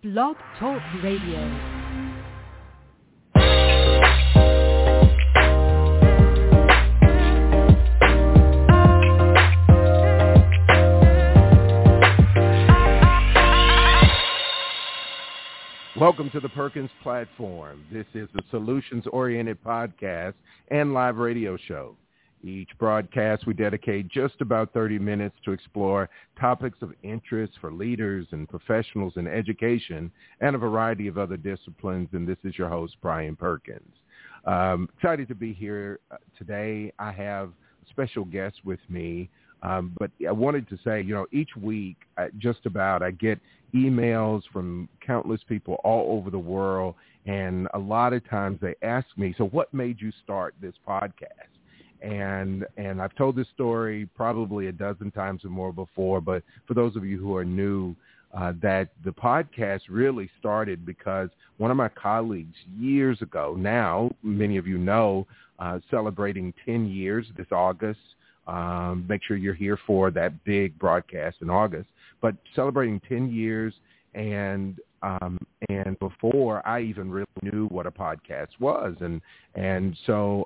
Blog Talk Radio. Welcome to the Perkins Platform. This is a solutions-oriented podcast and live radio show. Each broadcast, we dedicate just about 30 minutes to explore topics of interest for leaders and professionals in education and a variety of other disciplines. And this is your host, Brian Perkins. Um, excited to be here uh, today. I have a special guest with me. Um, but I wanted to say, you know, each week, I, just about, I get emails from countless people all over the world. And a lot of times they ask me, so what made you start this podcast? And and I've told this story probably a dozen times or more before, but for those of you who are new, uh, that the podcast really started because one of my colleagues years ago, now many of you know, uh, celebrating 10 years this August. Um, make sure you're here for that big broadcast in August. But celebrating 10 years, and um, and before I even really knew what a podcast was, and and so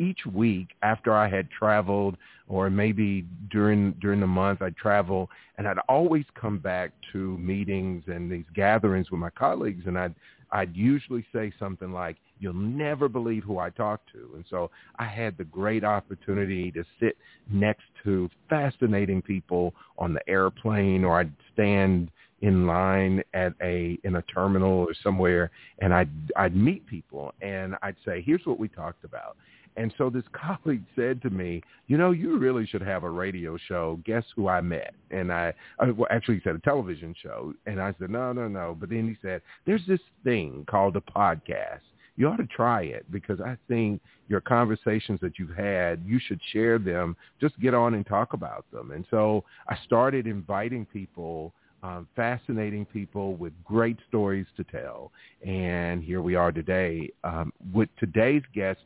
each week after I had traveled or maybe during during the month I'd travel and I'd always come back to meetings and these gatherings with my colleagues and I'd I'd usually say something like, you'll never believe who I talked to. And so I had the great opportunity to sit next to fascinating people on the airplane or I'd stand in line at a in a terminal or somewhere and I'd I'd meet people and I'd say, here's what we talked about. And so this colleague said to me, you know, you really should have a radio show. Guess who I met? And I, well, actually he said a television show. And I said, no, no, no. But then he said, there's this thing called a podcast. You ought to try it because I think your conversations that you've had, you should share them. Just get on and talk about them. And so I started inviting people um, fascinating people with great stories to tell. And here we are today. Um, with today's guest,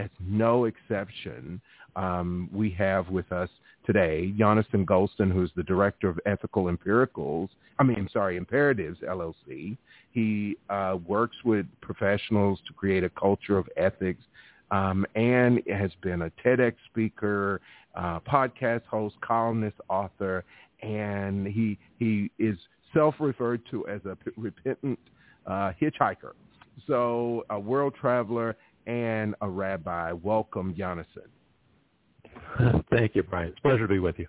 as no exception, um, we have with us today Yonason Goldson, who's the director of Ethical Empiricals. I mean, sorry, Imperatives LLC. He uh, works with professionals to create a culture of ethics, um, and has been a TEDx speaker, uh, podcast host, columnist, author, and he he is self-referred to as a repentant uh, hitchhiker. So a world traveler and a rabbi. Welcome, Yonason. Thank you, Brian. It's a pleasure to be with you.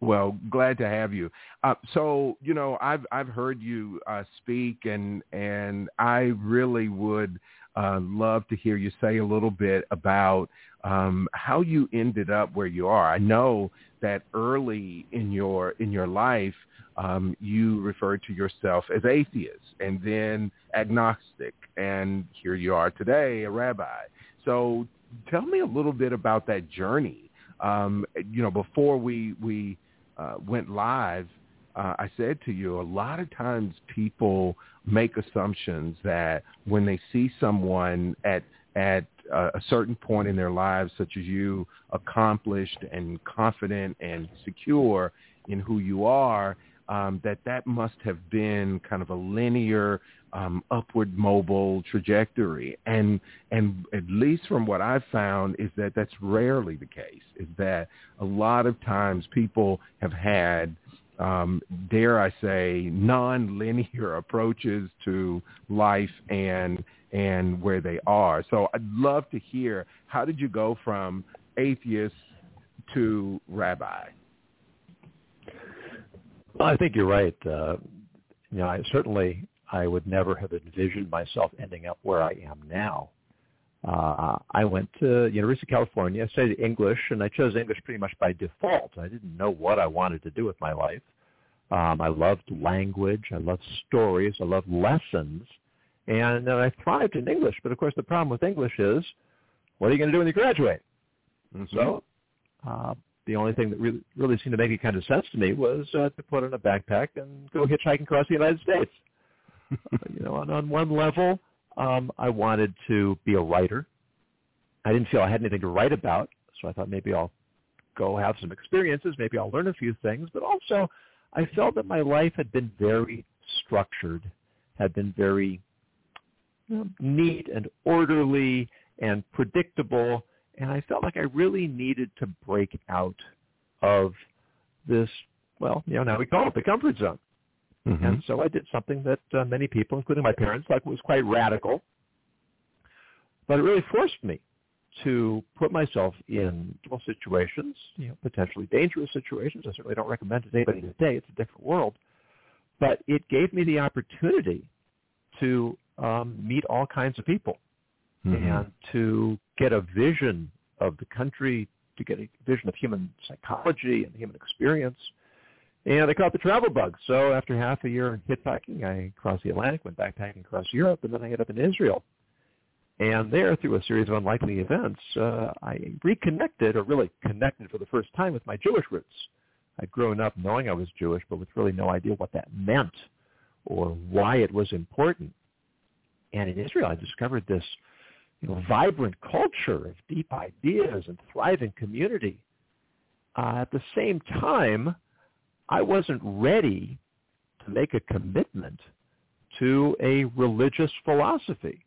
Well, glad to have you. Uh, so, you know, I've I've heard you uh, speak, and and I really would uh, love to hear you say a little bit about um, how you ended up where you are. I know that early in your in your life, um, you referred to yourself as atheist and then agnostic, and here you are today, a rabbi. So, tell me a little bit about that journey. Um, you know, before we we uh, went live, uh, I said to you, a lot of times people make assumptions that when they see someone at at a certain point in their lives, such as you, accomplished and confident and secure in who you are, um, that that must have been kind of a linear, um, upward mobile trajectory. And and at least from what I've found is that that's rarely the case. Is that a lot of times people have had um, dare I say, non-linear approaches to life and and where they are. So I'd love to hear how did you go from atheist to rabbi? Well, I think you're right. Uh, you know, I certainly I would never have envisioned myself ending up where I am now. Uh, I went to University of California. Studied English, and I chose English pretty much by default. I didn't know what I wanted to do with my life. Um, I loved language. I loved stories. I loved lessons. And then I thrived in English. But of course, the problem with English is, what are you going to do when you graduate? Mm-hmm. So uh, the only thing that really, really seemed to make any kind of sense to me was uh, to put on a backpack and go hitchhiking across the United States. you know, on, on one level, um, I wanted to be a writer. I didn't feel I had anything to write about, so I thought maybe I'll go have some experiences. Maybe I'll learn a few things. But also, I felt that my life had been very structured had been very neat and orderly and predictable, and I felt like I really needed to break out of this, well, you know, now we call it the comfort zone. Mm-hmm. And so I did something that uh, many people, including my parents, thought was quite radical. But it really forced me to put myself in situations, you know, potentially dangerous situations. I certainly don't recommend it to anybody today. It's a different world. But it gave me the opportunity to um, meet all kinds of people mm-hmm. and to get a vision of the country, to get a vision of human psychology and human experience. And I caught the travel bug. So after half a year in hitchhiking, I crossed the Atlantic, went backpacking across Europe, and then I ended up in Israel. And there, through a series of unlikely events, uh, I reconnected, or really connected for the first time with my Jewish roots. I'd grown up knowing I was Jewish, but with really no idea what that meant or why it was important. And in Israel, I discovered this you know, vibrant culture of deep ideas and thriving community. Uh, at the same time, I wasn't ready to make a commitment to a religious philosophy.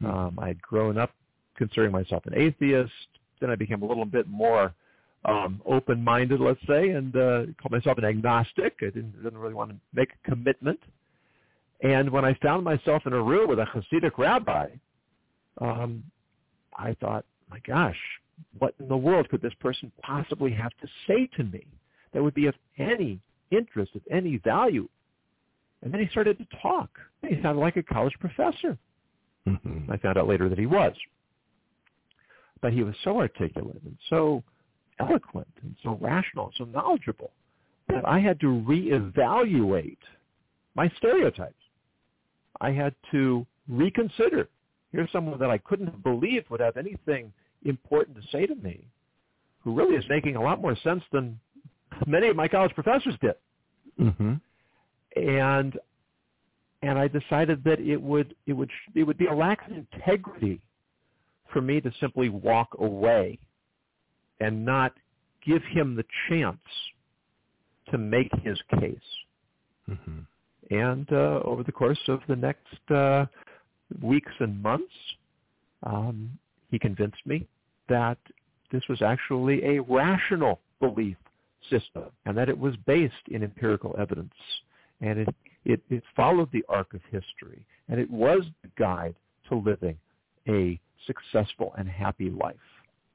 Hmm. Um, I'd grown up considering myself an atheist. Then I became a little bit more um, open-minded, let's say, and uh, called myself an agnostic. I didn't, didn't really want to make a commitment. And when I found myself in a room with a Hasidic rabbi, um, I thought, my gosh, what in the world could this person possibly have to say to me that would be of any interest, of any value? And then he started to talk. He sounded like a college professor. Mm-hmm. I found out later that he was. But he was so articulate and so eloquent and so rational and so knowledgeable that I had to reevaluate my stereotypes. I had to reconsider. Here's someone that I couldn't have believed would have anything important to say to me, who really is making a lot more sense than many of my college professors did. Mm-hmm. And and I decided that it would it would it would be a lack of integrity for me to simply walk away and not give him the chance to make his case. Mm-hmm. And uh, over the course of the next uh, weeks and months, um, he convinced me that this was actually a rational belief system and that it was based in empirical evidence. And it, it, it followed the arc of history. And it was the guide to living a successful and happy life.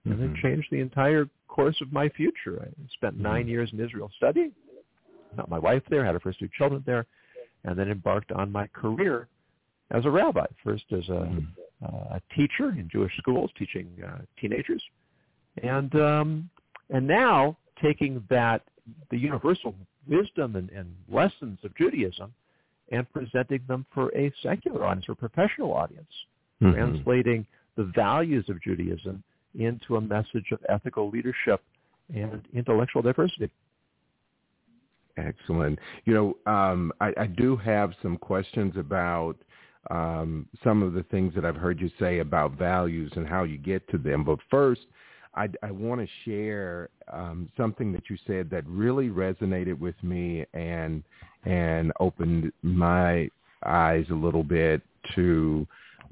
And mm-hmm. it changed the entire course of my future. I spent mm-hmm. nine years in Israel studying. Met my wife there, had our first two children there, and then embarked on my career as a rabbi, first as a, mm-hmm. uh, a teacher in Jewish schools, teaching uh, teenagers, and um, and now taking that the universal wisdom and, and lessons of Judaism and presenting them for a secular audience or professional audience, mm-hmm. translating the values of Judaism into a message of ethical leadership and intellectual diversity. Excellent. You know, um, I, I, do have some questions about um, some of the things that I've heard you say about values and how you get to them. But first, I, I want to share um, something that you said that really resonated with me and and opened my eyes a little bit to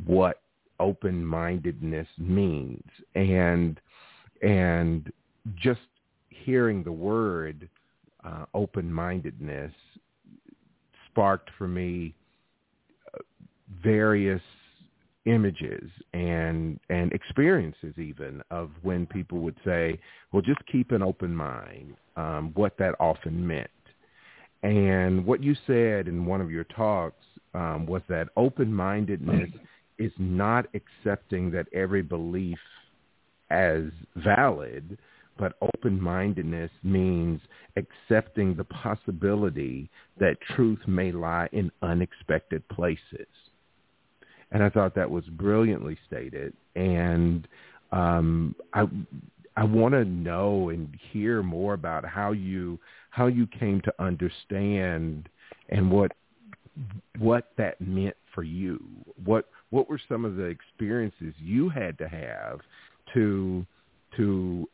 what open-mindedness means and and just hearing the word uh, open-mindedness sparked for me uh, various images and and experiences even of when people would say, "Well, just keep an open mind." Um, what that often meant, and what you said in one of your talks um, was that open-mindedness is not accepting that every belief as valid, but open-mindedness means accepting the possibility that truth may lie in unexpected places. And I thought that was brilliantly stated. And um, I I want to know and hear more about how you how you came to understand and what what that meant for you. What what were some of the experiences you had to have to to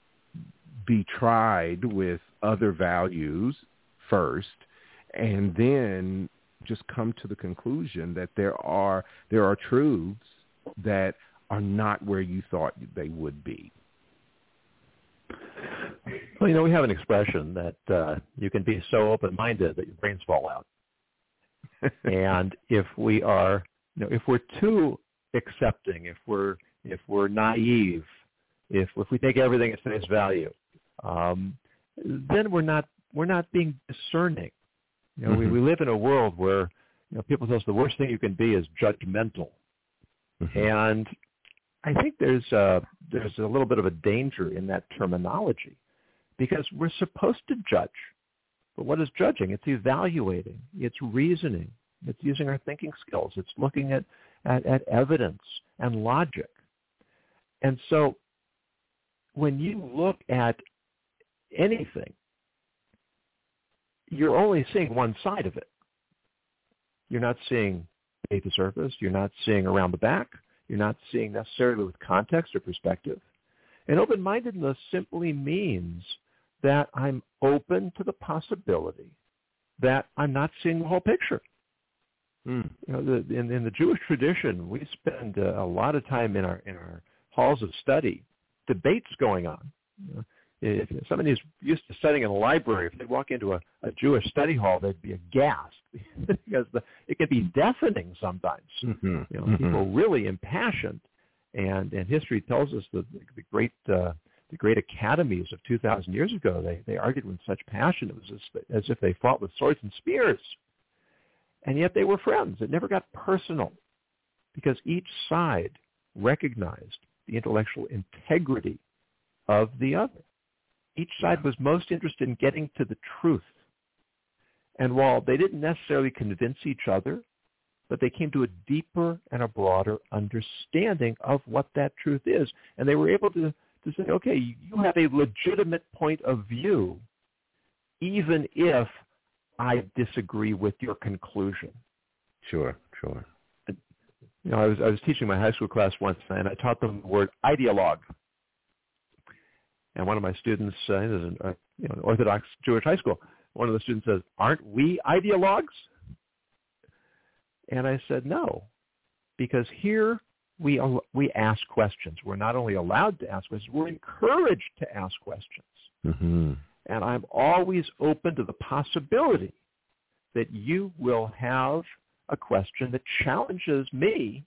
be tried with other values first and then just come to the conclusion that there are there are truths that are not where you thought they would be. Well, you know, we have an expression that uh, you can be so open-minded that your brains fall out. and if we are, you know, if we're too accepting, if we're if we're naive, if if we take everything at face value, um, then we're not we're not being discerning. You know, mm-hmm. we, we live in a world where you know people tell us the worst thing you can be is judgmental, mm-hmm. and I think there's a, there's a little bit of a danger in that terminology because we're supposed to judge. But what is judging? It's evaluating. It's reasoning. It's using our thinking skills. It's looking at, at, at evidence and logic. And so when you look at anything, you're only seeing one side of it. You're not seeing beneath the surface. You're not seeing around the back. You're not seeing necessarily with context or perspective. And open-mindedness simply means that I'm open to the possibility that I'm not seeing the whole picture. Mm. You know, the, in, in the Jewish tradition, we spend uh, a lot of time in our in our halls of study, debates going on. You know, if somebody is used to studying in a library, if they walk into a, a Jewish study hall, they'd be aghast because the, it can be deafening sometimes. Mm-hmm. You know, mm-hmm. people really impassioned, and and history tells us that the, the great uh, the great academies of 2,000 years ago they they argued with such passion it was as, as if they fought with swords and spears, and yet they were friends. It never got personal because each side recognized the intellectual integrity of the other. Each side was most interested in getting to the truth. And while they didn't necessarily convince each other, but they came to a deeper and a broader understanding of what that truth is. And they were able to, to say, okay, you have a legitimate point of view, even if I disagree with your conclusion. Sure, sure. You know, I was I was teaching my high school class once, and I taught them the word ideologue. And one of my students, uh, is an, uh, you know, an Orthodox Jewish high school, one of the students says, aren't we ideologues? And I said, no, because here we, we ask questions. We're not only allowed to ask questions, we're encouraged to ask questions. Mm-hmm. And I'm always open to the possibility that you will have a question that challenges me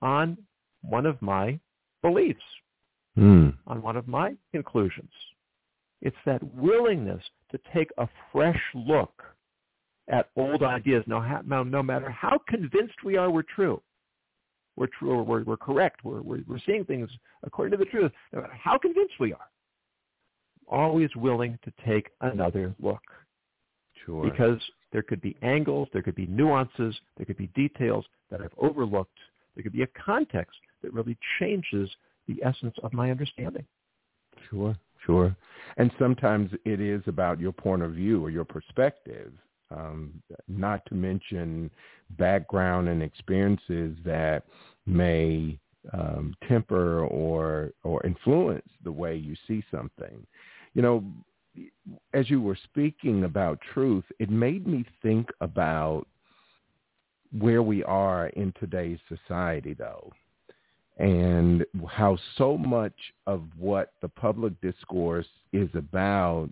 on one of my beliefs mm. on one of my conclusions. It's that willingness to take a fresh look at old ideas, no, no matter how convinced we are we're true. We're true, we're, we're correct, we're, we're, we're seeing things according to the truth, no matter how convinced we are. Always willing to take another look. Sure. Because there could be angles, there could be nuances, there could be details that I've overlooked. There could be a context that really changes the essence of my understanding. Sure, sure. And sometimes it is about your point of view or your perspective, um, not to mention background and experiences that may um, temper or or influence the way you see something. You know, as you were speaking about truth, it made me think about where we are in today's society, though and how so much of what the public discourse is about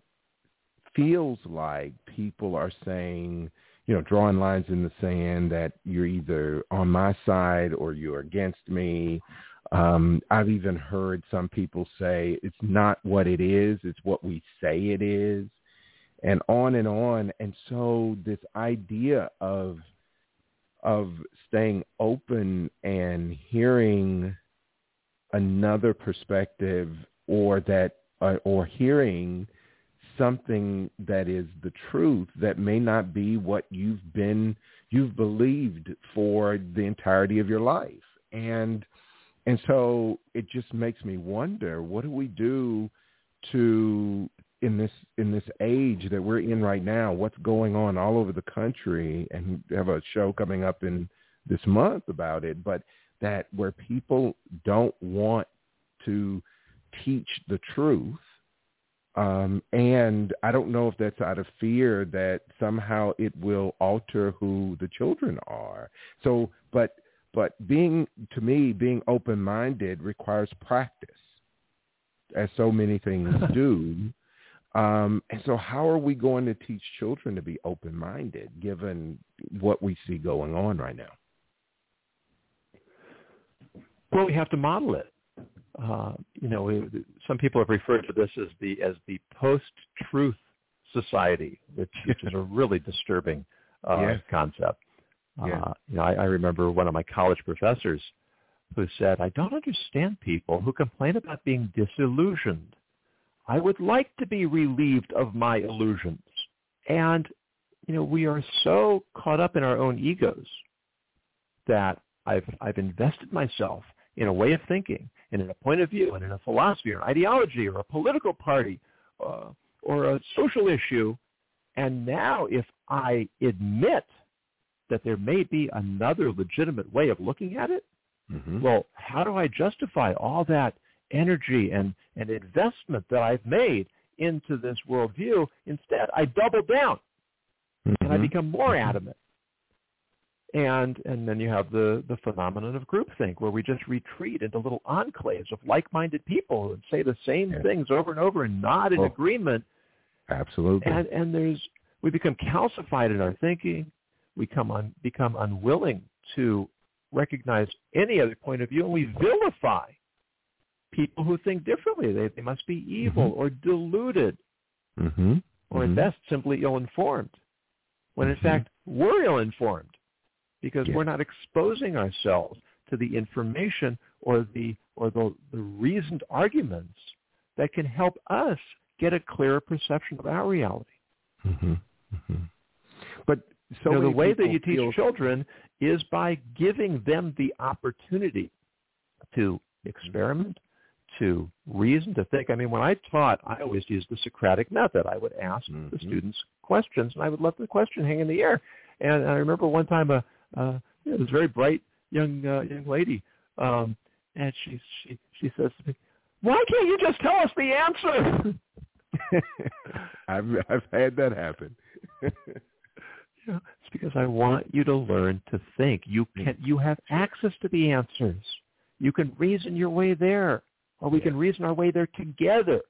feels like people are saying, you know, drawing lines in the sand that you're either on my side or you're against me. Um, I've even heard some people say it's not what it is, it's what we say it is, and on and on. And so this idea of of staying open and hearing another perspective or that uh, or hearing something that is the truth that may not be what you've been you've believed for the entirety of your life. And and so it just makes me wonder what do we do to in this in this age that we're in right now, what's going on all over the country, and we have a show coming up in this month about it, but that where people don't want to teach the truth Um, and I don't know if that's out of fear that somehow it will alter who the children are. So, but but being to me, being open-minded requires practice, as so many things do. Um, and so, how are we going to teach children to be open-minded, given what we see going on right now? Well, we have to model it. Uh, you know, we, some people have referred to this as the as the post-truth society, which, which is a really disturbing uh, yes. concept. Yeah. Uh, you know, I, I remember one of my college professors who said, "I don't understand people who complain about being disillusioned. I would like to be relieved of my illusions." And you know, we are so caught up in our own egos that I've I've invested myself in a way of thinking and in a point of view and in a philosophy or an ideology or a political party uh, or a social issue. And now if I admit that there may be another legitimate way of looking at it, mm-hmm. well, how do I justify all that energy and, and investment that I've made into this worldview? Instead, I double down mm-hmm. and I mm-hmm. become more adamant and and then you have the the phenomenon of groupthink where we just retreat into little enclaves of like-minded people and say the same yeah. things over and over and not in oh, agreement absolutely and and there's we become calcified in our thinking we come on become unwilling to recognize any other point of view and we vilify people who think differently they, they must be evil mm-hmm. or deluded mm-hmm. or at best simply ill-informed when in mm-hmm. fact we're ill-informed because we're not exposing ourselves to the information or the or the, the reasoned arguments that can help us get a clearer perception of our reality. Mm-hmm. Mm-hmm. But so you know, the way that you teach feel... children is by giving them the opportunity to experiment, to reason, to think. I mean, when I taught, I always used the Socratic method. I would ask mm-hmm. the students questions, and I would let the question hang in the air. And I remember one time a, uh, yeah, this very bright young uh, young lady, um, and she she she says to me, "Why can't you just tell us the answer?" I've I've had that happen. yeah, it's because I want you to learn to think. You can you have access to the answers. You can reason your way there, or we yes. can reason our way there together.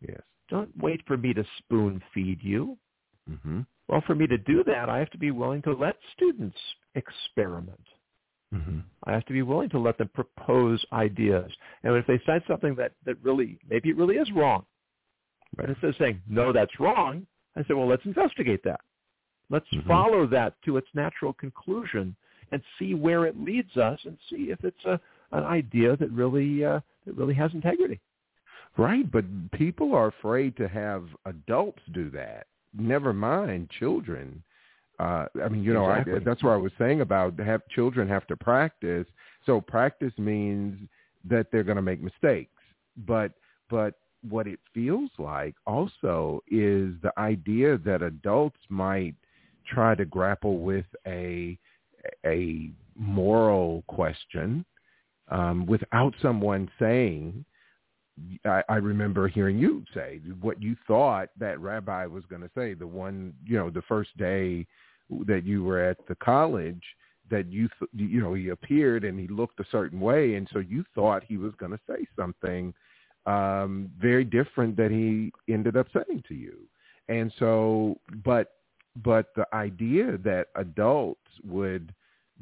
Yes. Don't wait for me to spoon feed you. Mm-hmm. Well, for me to do that, I have to be willing to let students experiment. Mm-hmm. I have to be willing to let them propose ideas. And if they cite something that, that really, maybe it really is wrong, but instead of saying, no, that's wrong, I say, well, let's investigate that. Let's mm-hmm. follow that to its natural conclusion and see where it leads us and see if it's a, an idea that really, uh, that really has integrity. Right, but people are afraid to have adults do that. Never mind children. Uh, I mean, you know, exactly. I, that's what I was saying about have children have to practice. So practice means that they're going to make mistakes, but but what it feels like also is the idea that adults might try to grapple with a a moral question um, without someone saying. I, I remember hearing you say what you thought that rabbi was going to say. The one, you know, the first day that you were at the college that you th- you know he appeared and he looked a certain way and so you thought he was going to say something um very different that he ended up saying to you and so but but the idea that adults would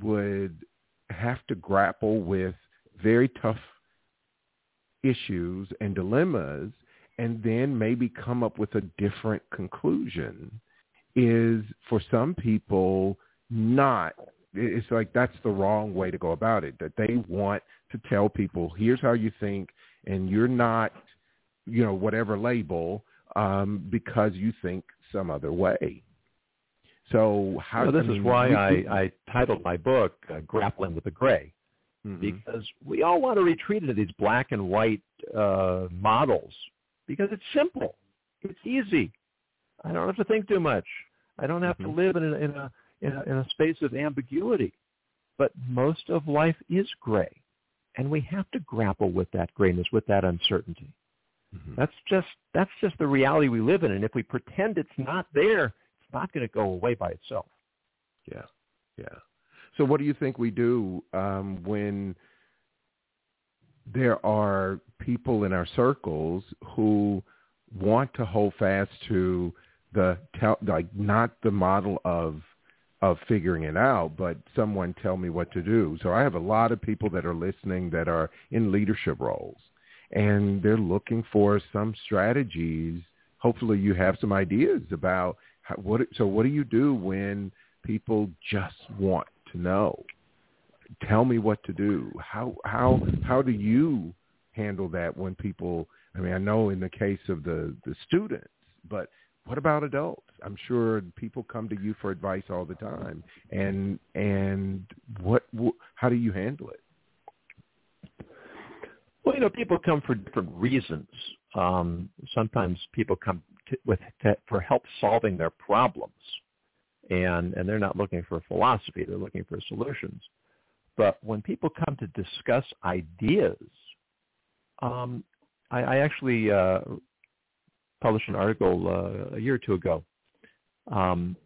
would have to grapple with very tough issues and dilemmas and then maybe come up with a different conclusion is for some people not it's like that's the wrong way to go about it that they want to tell people here's how you think and you're not you know whatever label um because you think some other way. So how well, this I mean, is why I, I titled my book uh, grappling with the gray mm-hmm. because we all want to retreat into these black and white uh models because it's simple it's easy I don't have to think too much. I don't have mm-hmm. to live in a, in a in a in a space of ambiguity. But most of life is gray, and we have to grapple with that grayness, with that uncertainty. Mm-hmm. That's just that's just the reality we live in, and if we pretend it's not there, it's not going to go away by itself. Yeah, yeah. So, what do you think we do um, when there are people in our circles who want to hold fast to the tell like not the model of of figuring it out, but someone tell me what to do. So I have a lot of people that are listening that are in leadership roles and they're looking for some strategies. Hopefully you have some ideas about how, what, so what do you do when people just want to know? Tell me what to do. How, how, how do you handle that when people, I mean, I know in the case of the, the students, but what about adults? I'm sure people come to you for advice all the time. And and what how do you handle it? Well, you know, people come for different reasons. Um, sometimes people come to, with to, for help solving their problems, and and they're not looking for philosophy; they're looking for solutions. But when people come to discuss ideas, um, I, I actually uh, published an article uh, a year or two ago. Um,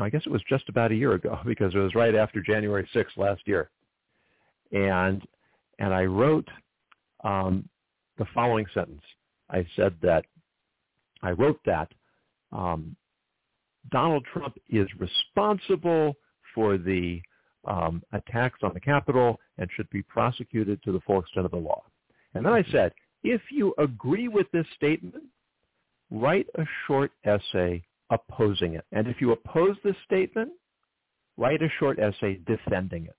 I guess it was just about a year ago because it was right after January 6th last year, and and I wrote um, the following sentence. I said that I wrote that um, Donald Trump is responsible for the um, attacks on the Capitol and should be prosecuted to the full extent of the law. And then I said, if you agree with this statement, write a short essay opposing it. And if you oppose this statement, write a short essay defending it.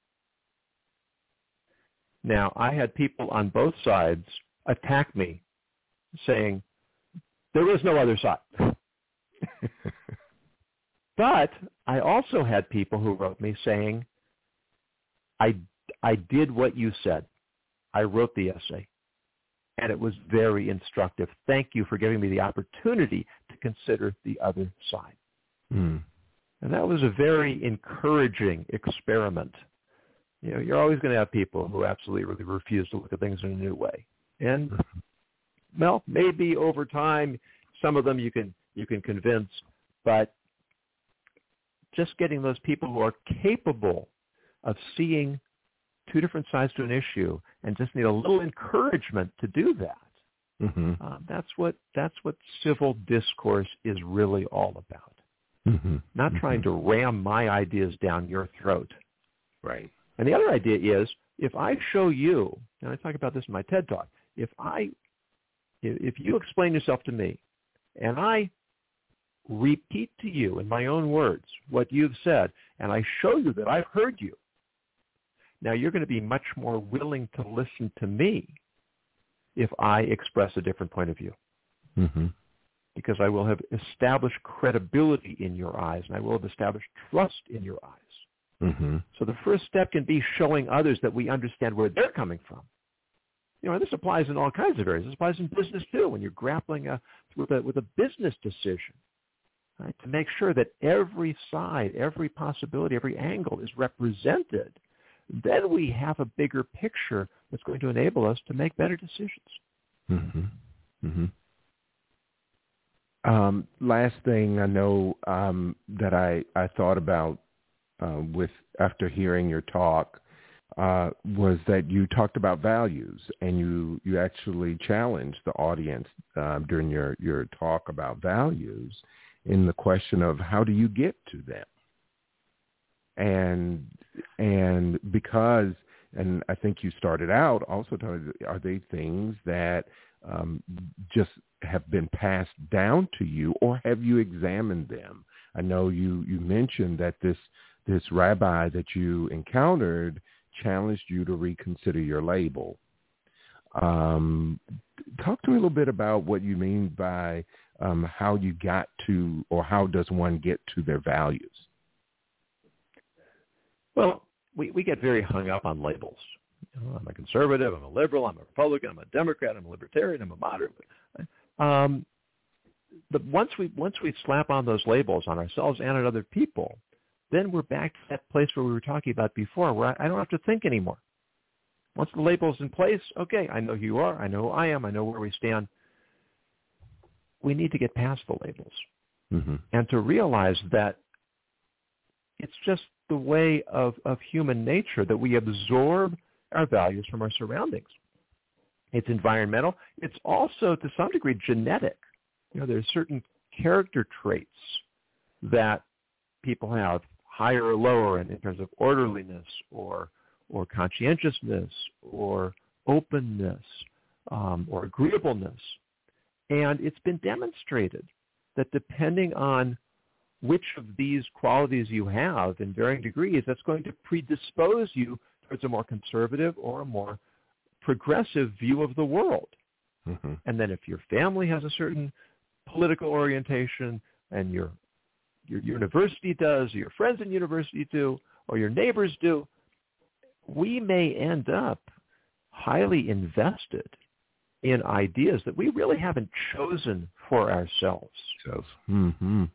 Now, I had people on both sides attack me saying, there is no other side. but I also had people who wrote me saying, I, I did what you said. I wrote the essay and it was very instructive. Thank you for giving me the opportunity to consider the other side. Mm. And that was a very encouraging experiment. You know, you're always going to have people who absolutely really refuse to look at things in a new way. And well, maybe over time some of them you can you can convince, but just getting those people who are capable of seeing two different sides to an issue and just need a little encouragement to do that. Mm-hmm. Uh, that's what that's what civil discourse is really all about. Mm-hmm. Not mm-hmm. trying to ram my ideas down your throat. Right. And the other idea is if I show you, and I talk about this in my TED talk, if I if you explain yourself to me and I repeat to you in my own words what you've said and I show you that I've heard you now you're going to be much more willing to listen to me if I express a different point of view. Mm-hmm. Because I will have established credibility in your eyes and I will have established trust in your eyes. Mm-hmm. So the first step can be showing others that we understand where they're coming from. You know, this applies in all kinds of areas. This applies in business too when you're grappling a, with, a, with a business decision. Right, to make sure that every side, every possibility, every angle is represented then we have a bigger picture that's going to enable us to make better decisions. Mm-hmm. Mm-hmm. Um, last thing I know um, that I, I thought about uh, with after hearing your talk uh, was that you talked about values and you, you actually challenged the audience uh, during your, your talk about values in the question of how do you get to them? and and because and I think you started out also talking, are they things that um, just have been passed down to you, or have you examined them? I know you you mentioned that this this rabbi that you encountered challenged you to reconsider your label. Um, talk to me a little bit about what you mean by um, how you got to, or how does one get to their values? Well, we, we get very hung up on labels. You know, I'm a conservative, I'm a liberal, I'm a Republican, I'm a Democrat, I'm a libertarian, I'm a moderate. Um, but once we once we slap on those labels on ourselves and on other people, then we're back to that place where we were talking about before, where I, don't have to think anymore. Once the label's in place, okay, I know who you are, I know who I am, I know where we stand. We need to get past the labels Mm-hmm. and to realize that it's just the way of, of human nature that we absorb our values from our surroundings. It's environmental. It's also, to some degree, genetic. You know, there's certain character traits that people have, higher or lower in, in terms of orderliness or or conscientiousness or openness um, or agreeableness. And it's been demonstrated that depending on which of these qualities you have in varying degrees, that's going to predispose you towards a more conservative or a more progressive view of the world. Mm-hmm. And then if your family has a certain political orientation and your your university does, or your friends in university do, or your neighbors do, we may end up highly invested in ideas that we really haven't chosen for ourselves. Mm-hmm.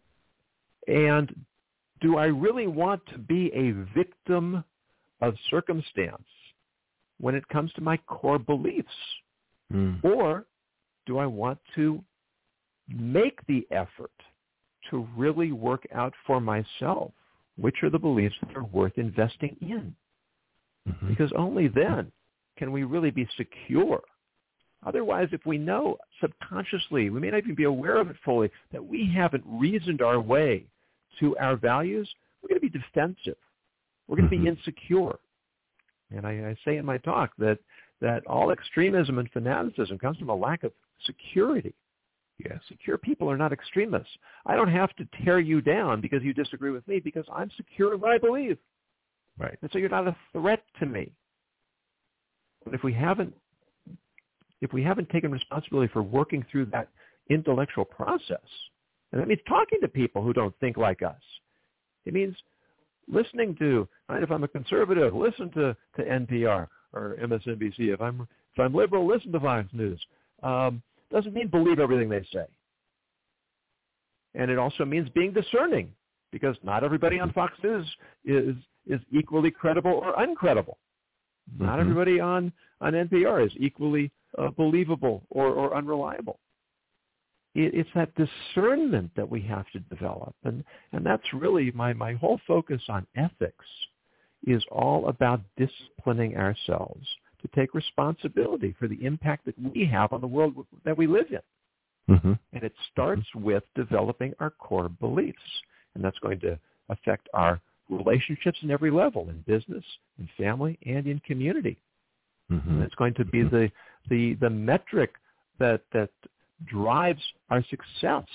And do I really want to be a victim of circumstance when it comes to my core beliefs? Mm. Or do I want to make the effort to really work out for myself which are the beliefs that are worth investing in? Mhm. Because only then can we really be secure. Otherwise, if we know subconsciously, we may not even be aware of it fully, that we haven't reasoned our way to our values, we're going to be defensive. We're going to be mm-hmm. insecure. And I, I say in my talk that, that all extremism and fanaticism comes from a lack of security. Yes. Secure people are not extremists. I don't have to tear you down because you disagree with me because I'm secure in what I believe. Right. And so you're not a threat to me. But if we haven't if we haven't taken responsibility for working through that intellectual process, and that means talking to people who don't think like us. It means listening to, right, if I'm a conservative, listen to, to NPR or MSNBC. If I'm if I'm liberal, listen to Fox News. Um, doesn't mean believe everything they say. And it also means being discerning, because not everybody on Fox News is is equally credible or uncredible. Not Mhm. everybody on, on NPR is equally uh, believable or, or unreliable. It, it's that discernment that we have to develop. And, and that's really my, my whole focus on ethics is all about disciplining ourselves to take responsibility for the impact that we have on the world that we live in. Mm-hmm. And it starts with developing our core beliefs. And that's going to affect our relationships in every level, in business, in family, and in community. Mm-hmm. And it's going to be the, the, the metric that, that drives our success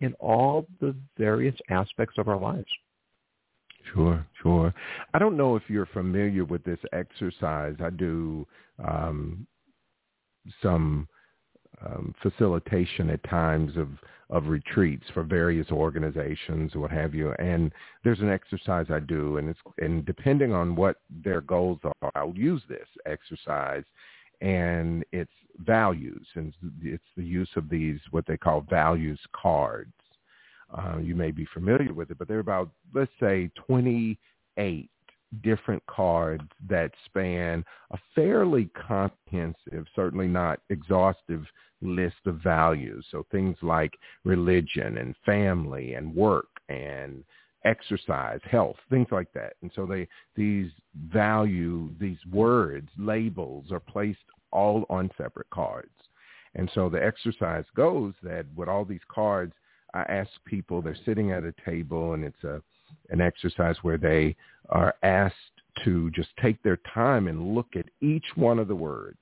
in all the various aspects of our lives. Sure, sure. I don't know if you're familiar with this exercise. I do um, some um, facilitation at times of, of retreats for various organizations what have you. And there's an exercise I do, and it's and depending on what their goals are, I'll use this exercise, and it's values, and it's the use of these what they call values cards. Uh, you may be familiar with it, but they're about, let's say, 28 different cards that span a fairly comprehensive, certainly not exhaustive list of values. So things like religion and family and work and exercise, health, things like that. And so they these value, these words, labels are placed all on separate cards. And so the exercise goes that with all these cards, I ask people, they're sitting at a table and it's a an exercise where they are asked to just take their time and look at each one of the words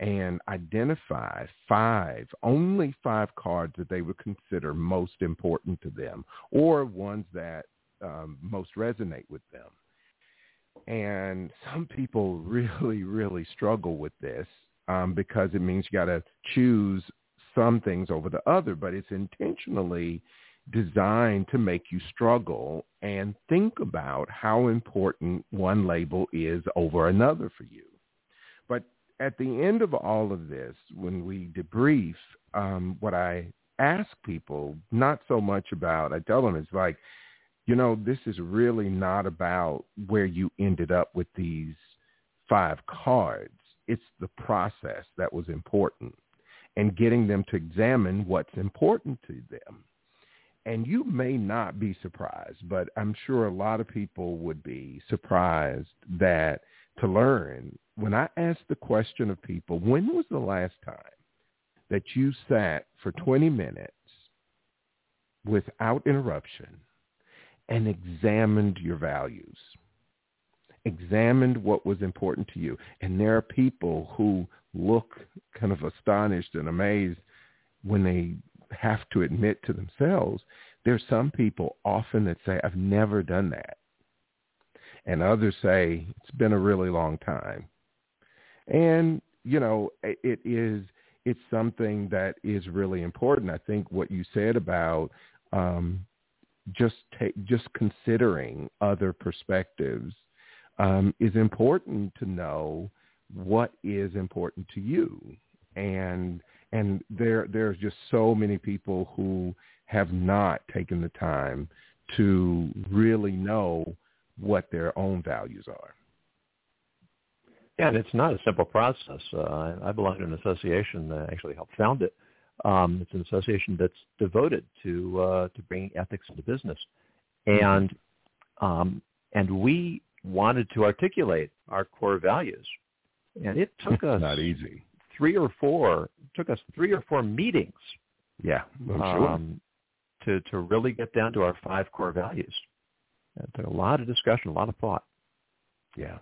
and identify five, only five cards that they would consider most important to them or ones that um, most resonate with them. And some people really, really struggle with this um, because it means you got to choose some things over the other, but it's intentionally designed to make you struggle and think about how important one label is over another for you. But at the end of all of this, when we debrief, um, what I ask people, not so much about, I tell them it's like, you know, this is really not about where you ended up with these five cards. It's the process that was important. and getting them to examine what's important to them. And you may not be surprised, but I'm sure a lot of people would be surprised that to learn when I ask the question of people, when was the last time that you sat for 20 minutes without interruption and examined your values? examined what was important to you. And there are people who look kind of astonished and amazed when they have to admit to themselves. There's some people often that say, I've never done that. And others say, it's been a really long time. And, you know, it is, it's something that is really important. I think what you said about um, just take, just considering other perspectives um, is important to know what is important to you. And and there there's just so many people who have not taken the time to really know what their own values are. Yeah, and it's not a simple process. Uh, I belong to an association that actually helped found it. Um, it's an association that's devoted to uh, to bringing ethics into business, mm-hmm. and um, and we wanted to articulate our core values. And it took us not easy. Three or four took us three or four meetings. Yeah, I'm sure. Um, to to really get down to our five core values. It took a lot of discussion, a lot of thought. Yeah,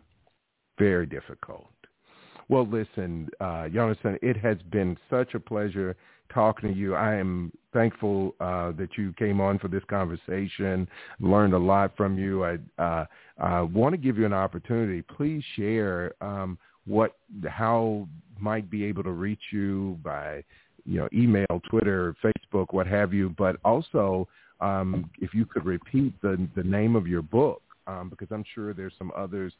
very difficult. Well, listen, uh, Yonason, it has been such a pleasure talking to you. I am thankful uh, that you came on for this conversation. Learned a lot from you. I uh, uh, want to give you an opportunity. Please share um, what how might be able to reach you by you know email, Twitter, Facebook, what have you. But also, um, if you could repeat the the name of your book. Um, because I'm sure there's some others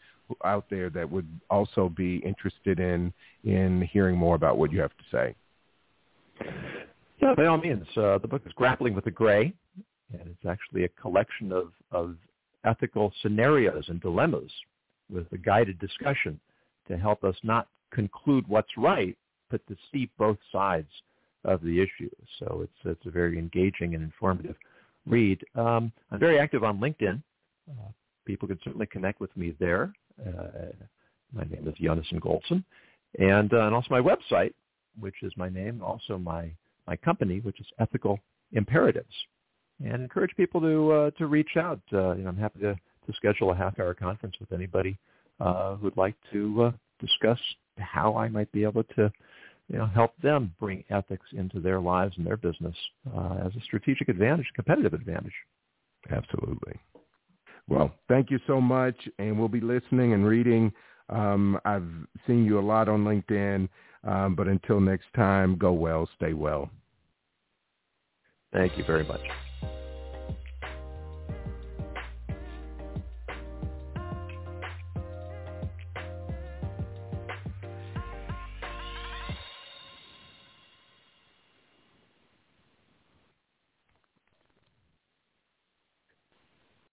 out there that would also be interested in in hearing more about what you have to say. Yeah, by all means. Uh, the book is Grappling with the Gray, and it's actually a collection of, of ethical scenarios and dilemmas with a guided discussion to help us not conclude what's right, but to see both sides of the issue. So it's it's a very engaging and informative read. Um, I'm very active on LinkedIn. Uh, people can certainly connect with me there. Uh, my name is Yonason Goldson, and uh, and also my website, which is my name, also my, my company, which is Ethical Imperatives. And encourage people to uh, to reach out. You know, I'm happy to, to schedule a half-hour conference with anybody who'd like to discuss how I might be able to you know, help them bring ethics into their lives and their business uh, as a strategic advantage, competitive advantage. Absolutely. Well, thank you so much, and we'll be listening and reading. Um, I've seen you a lot on LinkedIn, um, but until next time, go well, stay well. Thank you very much.